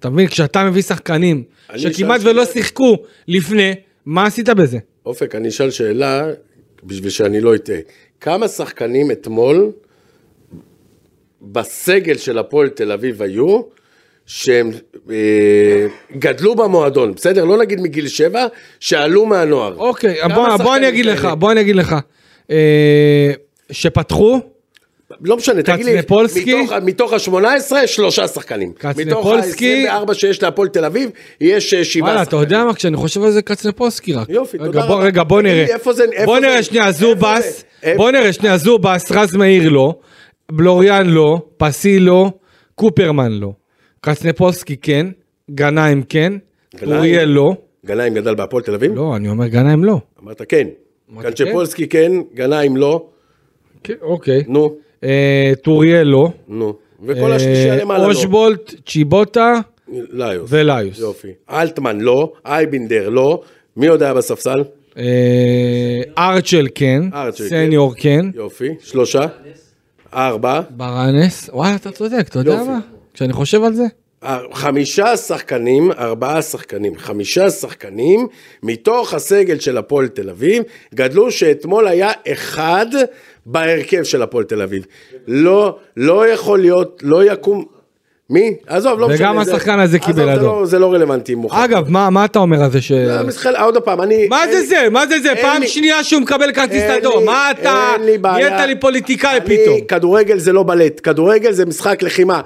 אתה מבין, כשאתה מביא שחקנים שכמעט ולא. שיחקו לפני, מה עשית בזה? אופק, אני אשאל שאלה, בשביל שאני לא אטעה. כמה שחקנים אתמול בסגל של הפועל תל אביב היו, שהם אה, גדלו במועדון, בסדר? לא נגיד מגיל שבע, שעלו מהנוער. אוקיי, בוא, בוא אני אגיד לך? בוא אני אגיד לך. אה, שפתחו, לא משנה, תגיד לי, קצנפולסקי? מתוך, מתוך ה-18, שלושה שחקנים. מתוך קצנפולסקי? ה-24 שיש להפועל תל אביב, יש אה, שבעה וואלה, אתה יודע מה, כשאני חושב על זה קצנפולסקי רק. יופי, רגע, תודה בוא, רבה. רגע, בוא נראה. איפה זה- איפה בוא נראה שנייה, זובס, בוא נראה שנייה, זובס, רז מאיר לא, בלוריאן לא, פסי לא, קופרמן לא. קצנפולסקי כן, גנאים כן? אוריאל לא. גנאים גדל בהפועל תל אביב? לא, אני אומר גנאים לא. אמרת כן. אמרתי קנצ'פולסקי כן, גנאים לא, כן, אוקיי. נו, טוריאל לא. נו. וכל השלישייה אה, למעלה לא. אושבולט, צ'יבוטה ליוס. וליוס. יופי. אלטמן לא, אייבינדר לא, מי עוד היה בספסל? אה, ארצ'ל כן, סניור כן, יופי. שלושה? ארבע? ברנס, וואלה אתה צודק, אתה יודע. מה? כשאני חושב על זה. אה, חמישה שחקנים, ארבעה שחקנים, חמישה שחקנים מתוך הסגל של הפועל תל אביב, גדלו שאתמול היה אחד בהרכב של הפועל תל אביב. לא, לא יכול להיות, לא יקום... מי? עזוב, לא משנה. וגם השחקן הזה קיבל עזוב, אדום. לא- זה לא רלוונטי. אגב, מה אתה אומר על זה ש... המשחק- עוד פעם, אני... מה זה זה? מה זה זה? פעם שנייה שהוא מקבל כרטיס אדום. מה אתה... אין לי בעיה. נהיית לי פוליטיקאי פתאום. כדורגל זה לא בלט, כדורגל זה משחק לחימה.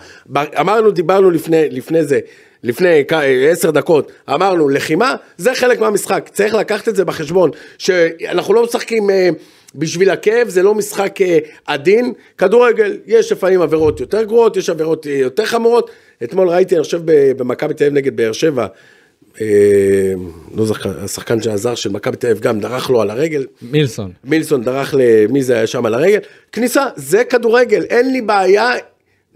אמרנו, דיברנו לפני, זה, לפני עשר דקות, אמרנו, לחימה זה חלק מהמשחק, צריך לקחת את זה בחשבון, שאנחנו לא משחקים אה, בשביל הכאב, זה לא משחק אה, עדין, כדורגל, יש לפעמים עבירות יותר גרועות, יש עבירות אה, יותר חמורות, אתמול ראיתי, אני חושב, במכבי תל אביב נגד באר שבע, אה, לא זוכר, השחקן שעזר של מכבי תל אביב גם דרך לו על הרגל, מילסון. מילסון דרך למי זה היה שם? על הרגל, כניסה, זה כדורגל, אין לי בעיה,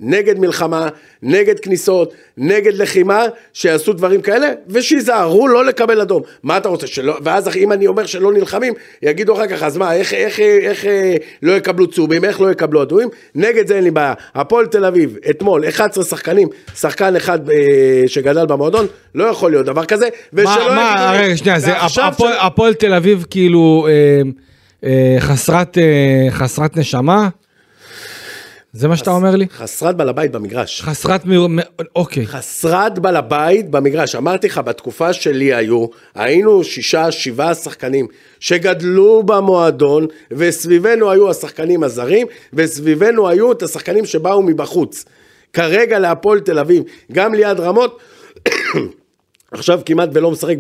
נגד מלחמה, נגד כניסות, נגד לחימה, שיעשו דברים כאלה, ושיזהרו לא לקבל אדום. מה אתה רוצה שלא, ואז אם אני אומר שלא נלחמים, יגידו אחר כך, אז מה, איך, איך, איך, איך לא יקבלו צהובים, איך לא יקבלו אדומים? נגד זה אין לי בעיה. הפועל תל אביב, אתמול, 11 שחקנים, שחקן אחד אה, שגדל במועדון, לא יכול להיות דבר כזה, ושלא מה, מה, רגע, שנייה, זה הפועל- של- תל אביב כאילו אה, אה, חסרת אה, חסרת נשמה? זה מה שאתה אומר לי? חסרת בעל הבית במגרש. חסרת מ... אוקיי. חסרת בעל הבית במגרש. אמרתי לך, בתקופה שלי היו, היינו שישה, שבעה שחקנים שגדלו במועדון, וסביבנו היו השחקנים הזרים, וסביבנו היו את השחקנים שבאו מבחוץ. כרגע להפועל תל אביב, גם ליד רמות, עכשיו כמעט ולא משחק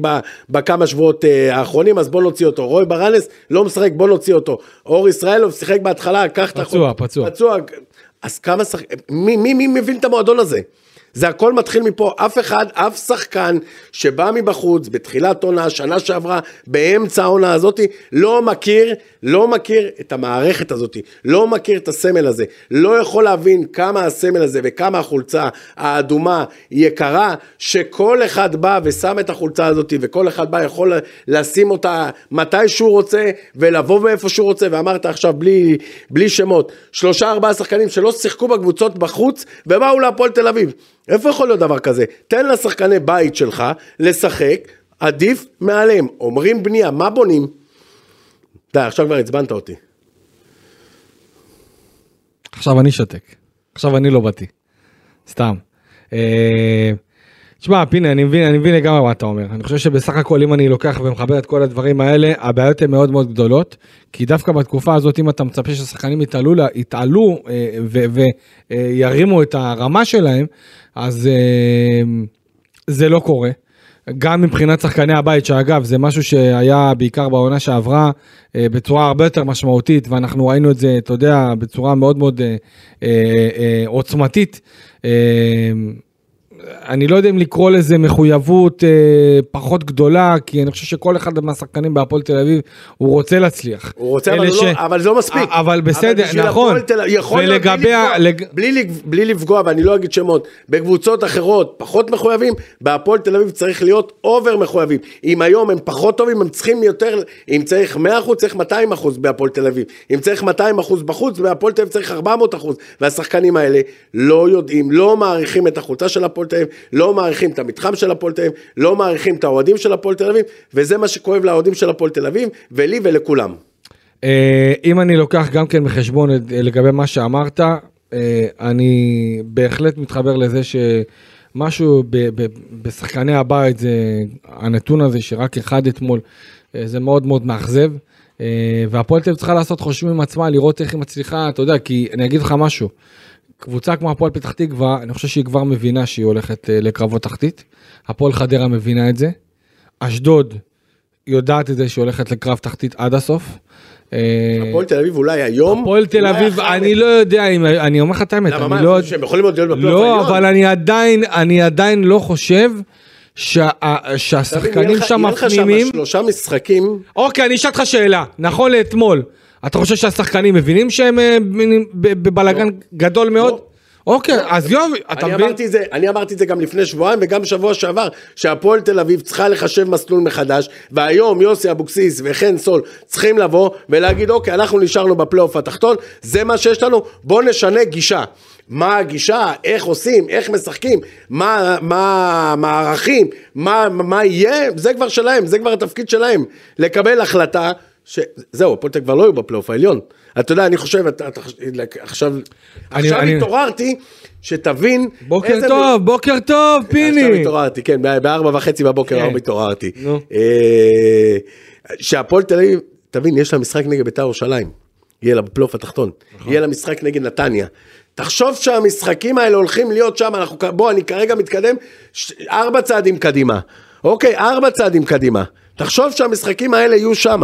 בכמה שבועות אה, האחרונים, אז בוא נוציא אותו. רוי ברנס לא משחק, בוא נוציא אותו. אור ישראלוב שיחק בהתחלה, קח את פצוע, החוק. פצוע. פצוע. אז כמה שחק... מי, מי, מי מבין את המועדון הזה? זה הכל מתחיל מפה, אף אחד, אף שחקן שבא מבחוץ, בתחילת עונה, שנה שעברה, באמצע העונה הזאתי, לא מכיר, לא מכיר את המערכת הזאתי, לא מכיר את הסמל הזה, לא יכול להבין כמה הסמל הזה וכמה החולצה האדומה יקרה, שכל אחד בא ושם את החולצה הזאתי, וכל אחד בא יכול לשים אותה מתי שהוא רוצה, ולבוא מאיפה שהוא רוצה, ואמרת עכשיו בלי, בלי שמות, שלושה ארבעה שחקנים שלא שיחקו בקבוצות בחוץ, ובאו להפועל תל אביב. איפה יכול להיות דבר כזה? תן לשחקני בית שלך לשחק, עדיף מעליהם. אומרים בנייה, מה בונים? די, עכשיו כבר עצבנת אותי. עכשיו אני שותק. עכשיו אני לא באתי. סתם. אה, תשמע, פיני, אני מבין, אני מבין לגמרי מה אתה אומר. אני חושב שבסך הכל, אם אני לוקח ומחבר את כל הדברים האלה, הבעיות הן מאוד מאוד גדולות. כי דווקא בתקופה הזאת, אם אתה מצפה ששחקנים יתעלו, יתעלו וירימו את הרמה שלהם, אז אה, זה לא קורה. גם מבחינת שחקני הבית, שאגב, זה משהו שהיה בעיקר בעונה שעברה אה, בצורה הרבה יותר משמעותית, ואנחנו ראינו את זה, אתה יודע, בצורה מאוד מאוד אה, אה, אה, עוצמתית. אני לא יודע אם לקרוא לזה מחויבות אה, פחות גדולה, כי אני חושב שכל אחד מהשחקנים בהפועל תל אביב, הוא רוצה להצליח. הוא רוצה, אבל, אלה הוא לא, אבל זה לא מספיק. אבל בסדר, בשביל נכון. תל יכול להיות בלי ולגבי ה- לפגוע, לג- בלי, בלי לפגוע, ואני לא אגיד שמות, בקבוצות אחרות פחות מחויבים, בהפועל תל אביב צריך להיות אובר מחויבים. אם היום הם פחות טובים, הם צריכים יותר, אם צריך 100% צריך 200% בהפועל תל אביב. אם צריך 200% בחוץ, בהפועל תל אביב צריך 400%. והשחקנים האלה לא יודעים, לא מעריכים את החולצה של הפועל תל אביב, לא מעריכים את המתחם של הפועל תל אביב, לא מעריכים את האוהדים של הפועל תל אביב, וזה מה שכואב לאוהדים של הפועל תל אביב, ולי ולכולם. אה, אם אני לוקח גם כן בחשבון את- לגבי מה שאמרת, אה, אני בהחלט מתחבר לזה שמשהו ב- ב- בשחקני הבית זה הנתון הזה שרק אחד אתמול, אה, זה מאוד מאוד מאכזב. אה, והפועל תל אביב צריכה לעשות חושבים עם עצמה, לראות איך היא מצליחה, אתה יודע, כי אני אגיד לך משהו, קבוצה כמו הפועל פתח תקווה, אני חושב שהיא כבר מבינה שהיא הולכת אה, לקרבות תחתית. הפועל חדרה מבינה את זה. אשדוד יודעת את זה שהיא הולכת לקרב תחתית עד הסוף. אה, הפועל תל אביב אולי היום, הפועל תל אביב, אני לא יודע אם, אני אומר לך את האמת, למה, אני מה, לא... שהם יכולים להיות בפלייאוף לא, העליון? אבל אני עדיין, אני עדיין לא חושב שהשחקנים יהיה לך- שם יהיה לך מפנימים. שלושה משחקים, אוקיי, אני אשאל אותך שאלה, נכון לאתמול, אתה חושב שהשחקנים מבינים שהם אה, ב- בבלגן גדול מאוד? לא. אוקיי, אז יופי, אתה מבין? אמרתי, את זה, אני אמרתי את זה גם לפני שבועיים וגם שבוע שעבר, שהפועל תל אביב צריכה לחשב מסלול מחדש, והיום יוסי אבוקסיס וחן סול צריכים לבוא ולהגיד, אוקיי, אנחנו נשארנו בפלייאוף התחתון, זה מה שיש לנו, בואו נשנה גישה. מה הגישה, איך עושים, איך משחקים, מה, מה המערכים, מה, מה יהיה, זה כבר שלהם, זה כבר התפקיד שלהם. לקבל החלטה, שזהו, הפועל תל כבר לא יהיו בפלייאוף העליון. אתה יודע, אני חושב, אתה, אתה, עכשיו, אני- עכשיו אני- התעוררתי, שתבין... בוקר איזה טוב, בוקר טוב, עכשיו פיני. התעוררתי, כן, בארבע וחצי בבוקר כן. התעוררתי. נו. אה, שהפועל תל אביב, תבין, יש לה משחק נגד בית"ר ירושלים. יהיה לה בפלייאוף התחתון. נכון. יהיה לה משחק נגד נתניה. תחשוב שהמשחקים האלה הולכים להיות שם, אנחנו, בוא, אני כרגע מתקדם ש- ארבע צעדים קדימה. אוקיי, ארבע צעדים קדימה. תחשוב שהמשחקים האלה יהיו שם.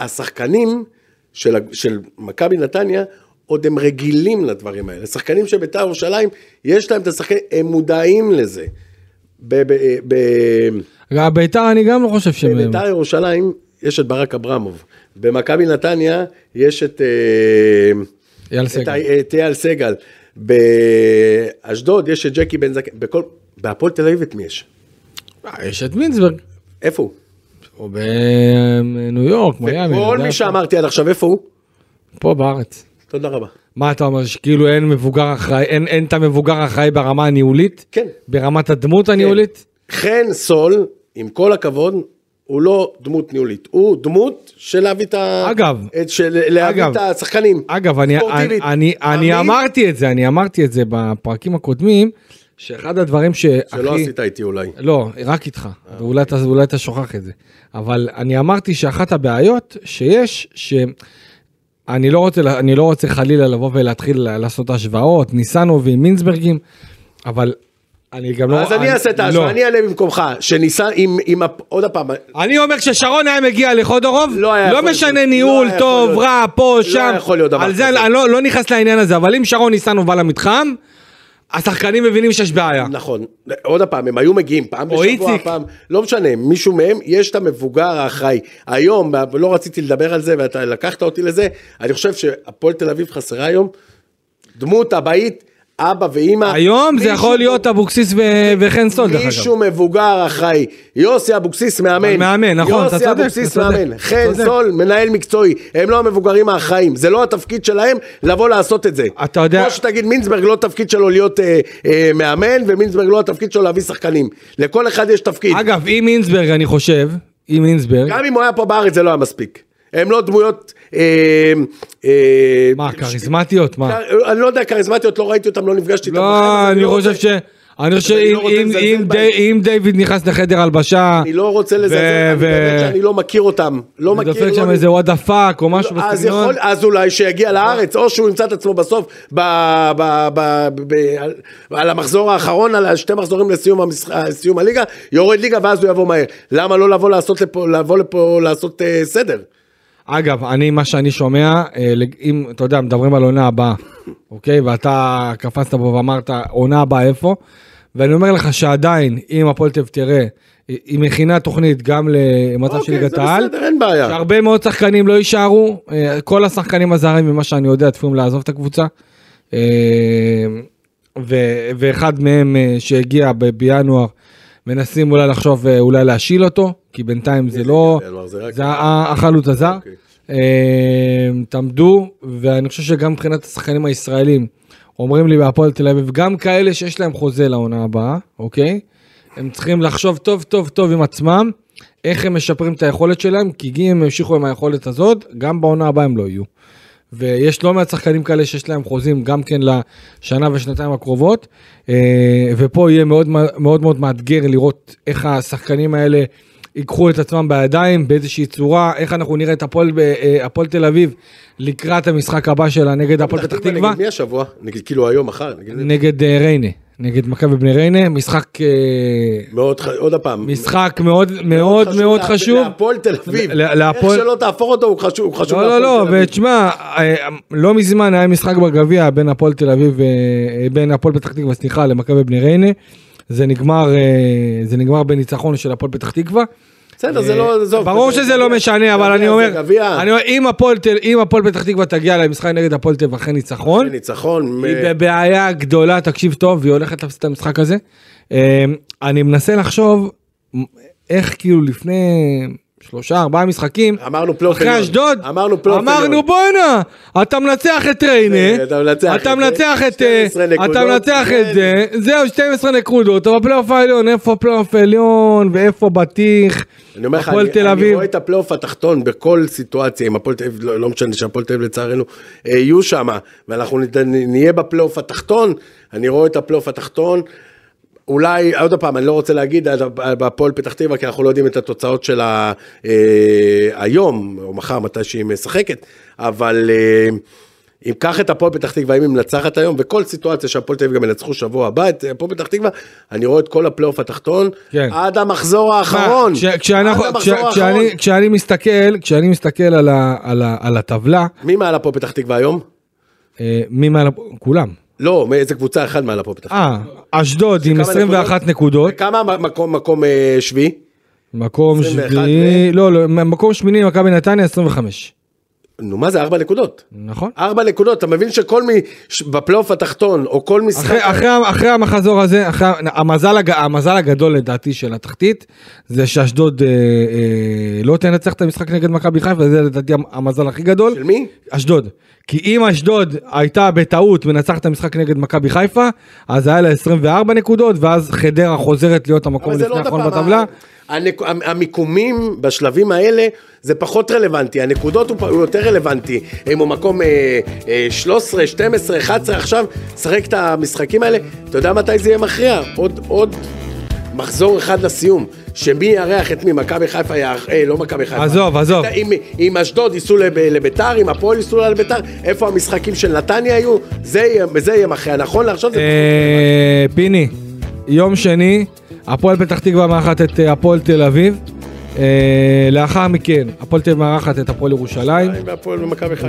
השחקנים של, של מכבי נתניה, עוד הם רגילים לדברים האלה. שחקנים של בית"ר ירושלים, יש להם את השחקנים, הם מודעים לזה. ב- ב- ב- ביתר אני גם לא חושב שהם... בבית"ר ירושלים יש את ברק אברמוב. במכבי נתניה יש את... אה, אייל סגל. את אייל סגל. באשדוד יש את ג'קי בן זקן, בכל... בהפועל תל אביב את מי יש? אה, יש את מינסברג, איפה הוא? או בניו יורק, מיאמי. כל יודע מי. שאמרתי עד עכשיו, איפה הוא? פה בארץ. תודה רבה. מה אתה אומר, שכאילו אין מבוגר אחראי, אין, אין את המבוגר האחראי ברמה הניהולית? כן. ברמת הדמות הניהולית? חן סול, עם כל הכבוד, הוא לא דמות ניהולית, הוא דמות של להביא את ה... אגב. את של להביא אגב. את השחקנים. אגב, אני, אני, ספורטיבית. אני, אני אמין, אמרתי את זה, אני אמרתי את זה בפרקים הקודמים, שאחד הדברים שהכי... שלא עשית איתי אולי. לא, רק איתך, ואולי אתה, אולי אתה שוכח את זה. אבל אני אמרתי שאחת הבעיות שיש, שאני לא רוצה, אני לא רוצה חלילה לבוא ולהתחיל לעשות השוואות, ניסנובים, מינסברגים, אבל אני גם לא... אז אני אעשה את לא. ההשוואה, אני אעלה במקומך, שניסה עם, עם, הפ- עוד פעם, אני אומר כששרון היה מגיע לחודורוב, לא לא משנה להיות. ניהול, לא טוב, רע, פה, לא שם, יכול להיות דבר על זה. אני לא, לא נכנס לעניין הזה, אבל אם שרון ניסנוב בא למתחם, השחקנים מבינים שיש בעיה. נכון, עוד פעם, הם היו מגיעים פעם בשבוע, איציק. פעם, לא משנה, מישהו מהם, יש את המבוגר האחראי. היום, לא רציתי לדבר על זה, ואתה לקחת אותי לזה, אני חושב שהפועל תל אביב חסרה היום, דמות אבהית, אבא ואימא. היום זה יכול להיות אבוקסיס וחן סול, דרך אגב. מישהו מבוגר אחראי, יוסי אבוקסיס מאמן, מאמן, נכון, אתה יוסי צודק, אבוקסיס אתה צודק, מאמן, חן. סול מנהל מקצועי, הם לא המבוגרים האחראים, זה לא התפקיד שלהם לבוא לעשות את זה. אתה יודע- כמו שתגיד מינסברג לא התפקיד שלו להיות אה, אה, מאמן, ומינסברג לא התפקיד שלו להביא שחקנים, לכל אחד יש תפקיד, אגב, מינסברג, אני חושב, מינסברג, גם אם הוא היה פה בארץ זה לא היה מספיק, הם לא דמויות, מה, כריזמטיות? מה? אני לא יודע, כריזמטיות, לא ראיתי אותם, לא נפגשתי איתם, לא, אני לא חושב ש... אני חושב שאם לא רוצה אם- לזלזל אם בהם. די- אם דיוויד נכנס לחדר הלבשה, אני לא רוצה לזלזל, אני לא מכיר אותם, לא מכיר, ודופק לא שם איזה וואדה פאק או משהו בסגנון, אז אולי שיגיע לארץ, או שהוא ימצא את עצמו בסוף על, המחזור האחרון, על שתי מחזורים לסיום הליגה, יורד ליגה ואז הוא יבוא מהר. למה לא לבוא לפה, לעשות אה, סדר? אגב, אני, מה שאני שומע, אה, אם, אתה יודע, מדברים על עונה הבאה, אוקיי? ואתה קפצת פה ואמרת, עונה הבאה איפה? ואני אומר לך שעדיין, אם הפועל תל תראה, היא- מכינה תוכנית גם למצב של אוקיי, ליגת זה העל, בסדר, אין בעיה. שהרבה מאוד שחקנים לא יישארו, אה, כל השחקנים הזרים, ממה שאני יודע, צפויים לעזוב את הקבוצה. אה, ו- ואחד מהם שהגיע בינואר, מנסים אולי לחשוב אולי להשיל אותו, כי בינתיים זה לא, בינואר? זה החלוץ הזר. אוקיי. אה, תעמדו, ואני חושב שגם מבחינת השחקנים הישראלים, אומרים לי בהפועל תל אביב, גם כאלה שיש להם חוזה לעונה הבאה, אוקיי? הם צריכים לחשוב טוב טוב טוב עם עצמם, איך הם משפרים את היכולת שלהם, כי אם הם ימשיכו עם היכולת הזאת, גם בעונה הבאה הם לא יהיו. ויש לא מעט שחקנים כאלה שיש להם חוזים גם כן לשנה ושנתיים הקרובות, אה, ופה יהיה מאוד מאוד מאוד מאתגר לראות איך השחקנים האלה ייקחו את עצמם בידיים באיזושהי צורה, איך אנחנו נראה את הפועל אה, הפועל תל אביב לקראת המשחק הבא שלה נגד הפועל פתח תקווה, נגד מי השבוע? נגיד, כאילו היום, מחר? נגיד, נגד אה, ריינה, נגד מכבי בני ריינה, משחק אה, מאוד, עוד פעם. משחק מאוד מאוד מאוד חשוב. להפועל תל אביב. ל- איך להפועל- שלא תהפוך אותו, הוא חשוב הוא חשוב לא, לא, להפועל לא. ותשמע, לא מזמן היה משחק בגביע בין הפועל תל אביב, בין הפועל פתח תקווה, סליחה, למכבי בני ריינה. זה נגמר, אה, זה נגמר בניצחון של הפועל פתח תקווה. בסדר, זה לא, עזוב. ברור זה שזה לא. משנה, אבל אני אומר, אם הפועל פתח תקווה תגיע למשחק נגד הפועל תל אחרי ניצחון, ניצחון. היא בבעיה גדולה, תקשיב טוב, והיא הולכת להפסיד את המשחק הזה. אה, אני מנסה לחשוב איך כאילו לפני שלושה, ארבעה משחקים, אמרנו פלייאוף אחרי עליון. אשדוד, אמרנו פלייאוף אמרנו עליון. בואנה, אתה מנצח את ריינה, אתה מנצח אתה את מנצח את, אה, 12 נקודות, אתה מנצח כן. את זה, זהו 12 נקודות, אבל בפלייאוף העליון, איפה הפלייאוף העליון, ואיפה בטיח, אני אומר לך, אני, רואה את הפלייאוף התחתון בכל סיטואציה, אם הפועל תל אביב, לא, לא משנה שהפועל תל אביב לצערנו אה, יהיו שם, ואנחנו נהיה בפלייאוף התחתון, אני רואה את הפלייאוף התחתון, אולי, עוד פעם, אני לא רוצה להגיד על- על- בהפועל פתח תקווה, כי אנחנו לא יודעים את התוצאות שלה אה, היום, או מחר, מתי שהיא משחקת, אבל... אה, אם קח את הפועל פתח תקווה, אם היא מנצחת היום, וכל סיטואציה שהפועל תל אביב גם ינצחו שבוע הבא, את הפועל פתח תקווה, אני רואה את כל הפלייאוף התחתון, כן. עד המחזור האחרון. כש- כשאנחנו- עד כש- המחזור כשאני- האחרון. כשאני מסתכל, כשאני מסתכל על ה- על ה- על הטבלה, מי מעל הפועל פתח תקווה היום? אה, מי מעל, כולם, לא, מאיזה קבוצה אחד מעל הפועל פתח תקווה. אה, אשדוד עם כמה 21 נקודות, וכמה מקום, מקום אה, שביעי? מקום 21 שביעי, לא, לא, מקום שמיני מכבי נתניה 25. נו, מה זה, ארבע נקודות? נכון. ארבע נקודות, אתה מבין שכל מי, בפלייאוף התחתון, או כל משחק... אחרי, אחרי, אחרי המחזור הזה, אחרי, המזל, הג, המזל הגדול לדעתי של התחתית, זה שאשדוד אה, אה, לא תנצח את המשחק נגד מכבי חיפה, זה לדעתי המזל הכי גדול. של מי? אשדוד. כי אם אשדוד הייתה בטעות מנצחת את המשחק נגד מכבי חיפה, אז היה לה 24 נקודות, ואז חדרה חוזרת להיות המקום לפני לא האחרון בטבלה. הנק... המיקומים בשלבים האלה זה פחות רלוונטי, הנקודות הוא, יותר רלוונטי, אם הוא מקום אה, אה, 13, 12, 11 עכשיו, שחק את המשחקים האלה, אתה יודע מתי זה יהיה מכריע? עוד, עוד מחזור אחד לסיום, שמי יארח את מי, מכבי חיפה יארח, אה, לא מכבי חיפה. עזוב, עזוב. אם, אם אשדוד ייסעו לב, לביתר, אם הפועל ייסעו לביתר, איפה המשחקים של נתניה היו, זה יהיה, זה יהיה מכריע, נכון לעכשיו זה... אה, פיני, יום שני, הפועל פתח תקווה מארחת את אה, הפועל תל אביב. אה, לאחר מכן, הפועל תל אביב מארחת את הפועל ירושלים.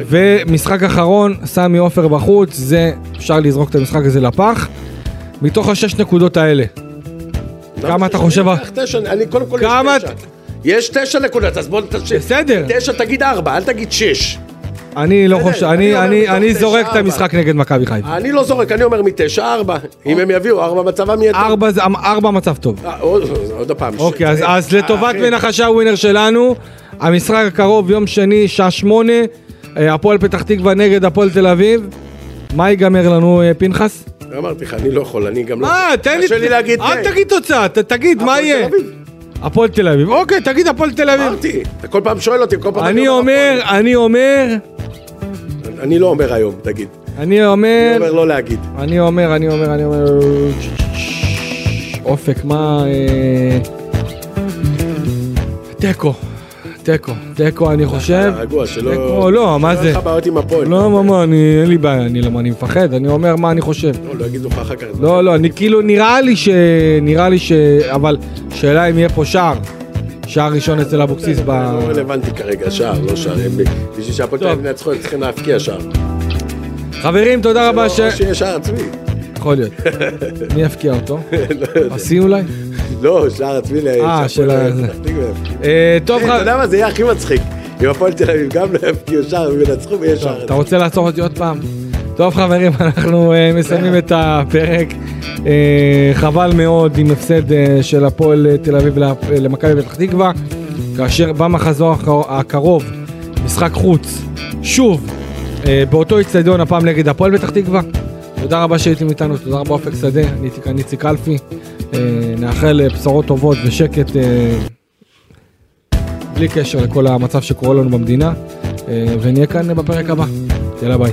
ומשחק אחרון, סמי עופר בחוץ, זה, אפשר לזרוק את המשחק הזה לפח. מתוך השש נקודות האלה, כמה אתה חושב... אני קודם כל יש תשע. יש תשע נקודות, אז בוא תשע. בסדר. תשע תגיד ארבע, אל תגיד שש. אני לא חושב, אני זורק את. המשחק נגד מכבי חיפה. אני לא זורק, אני אומר מתשע ארבע. אם הם יביאו ארבע מצבם יהיה טוב. ארבע, מצב טוב. אה, עוד פעם. אוקיי, אז, אז לטובת אחי, מנחשי הווינר שלנו, המשחק הקרוב, יום שני, שעה שמונה, אה, הפועל פתח תקווה נגד הפועל תל אביב. מה ייגמר לנו, אה, פנחס? אמרתי לך, אני לא יכול, אני גם לא... מה, תן לי... קשה לי להגיד אל כן. תגיד תוצאה, תגיד, מה יהיה? הפועל תל אביב. אוקיי, תגיד הפועל תל אביב. אמרתי, אתה כל פעם שואל אותי, כל פעם אני אומר, אני אומר. אני לא אומר היום, תגיד. אני אני אומר, אומר לא להגיד. אני אומר, אני אומר, אני אומר... אופק, מה... אה, תיקו. תיקו. תיקו, אני חושב. רגוע, שלא... תיקו, לא, מה זה? יהיה לך בעיות עם הפועל. לא, מה, מה, אני, אין לי בעיה, אני, למה, אני מפחד, אני אומר מה אני חושב. לא, לא יגידו לך אחר כך. לא, לא, אני כאילו, נראה לי ש... נראה לי ש... אבל, שאלה אם יהיה פה שער. שער ראשון אצל אבוקסיס ב... לא רלוונטי כרגע, שער, לא שער. בשביל שהפועל ינצחו, הם צריכים להבקיע שער. חברים, תודה רבה ש... או שיהיה שער עצמי. יכול להיות. מי יפקיע אותו? לא. עשי אולי? לא, שער עצמי. ל- אה, של ה-. אה, טוב, אתה. יודע מה, זה יהיה הכי מצחיק. אם הפועל תל אביב גם לא יבקיעו שער וינצחו ויהיה שער. אתה רוצה לעצור אותי עוד פעם? טוב חברים, אנחנו אה, מסיימים את הפרק. אה, חבל מאוד עם הפסד של הפועל תל אביב למכבי פתח תקווה, כאשר במחזור הקר- הקרוב, משחק חוץ, שוב, באותו איצטדיון, הפעם נגד הפועל פתח תקווה. תודה רבה שהייתם איתנו, תודה רבה אופק שדה, אני איציק אלפי. אה, נאחל אה, בשורות טובות ושקט אה, בלי קשר לכל המצב שקורה לנו במדינה, ונהיה כאן בפרק הבא. יאללה ביי.